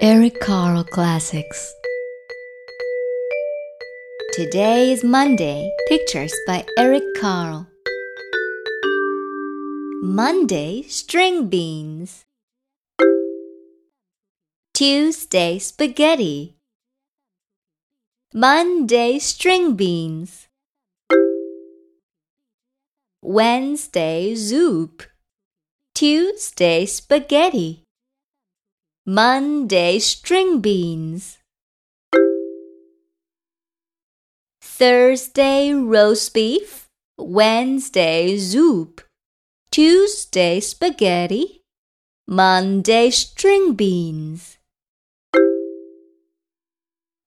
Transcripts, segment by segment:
Eric Carle Classics. Today is Monday. Pictures by Eric Carle. Monday, string beans. Tuesday, spaghetti. Monday, string beans. Wednesday, soup. Tuesday, spaghetti. Monday, string beans. Thursday, roast beef. Wednesday, soup. Tuesday, spaghetti. Monday, string beans.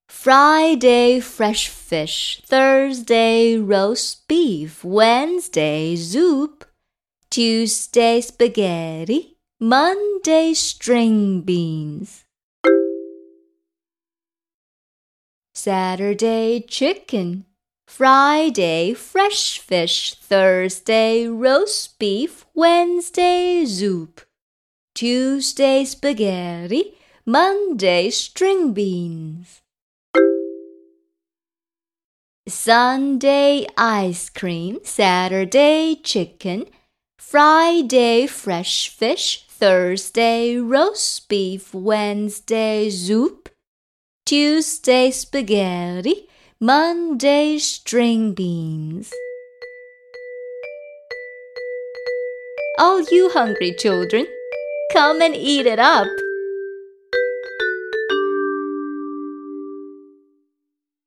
Friday, fresh fish. Thursday, roast beef. Wednesday, soup. Tuesday, spaghetti. Monday string beans. Saturday chicken. Friday fresh fish. Thursday roast beef. Wednesday soup. Tuesday spaghetti. Monday string beans. Sunday ice cream. Saturday chicken. Friday fresh fish. Thursday roast beef, Wednesday soup, Tuesday spaghetti, Monday string beans. All you hungry children, come and eat it up.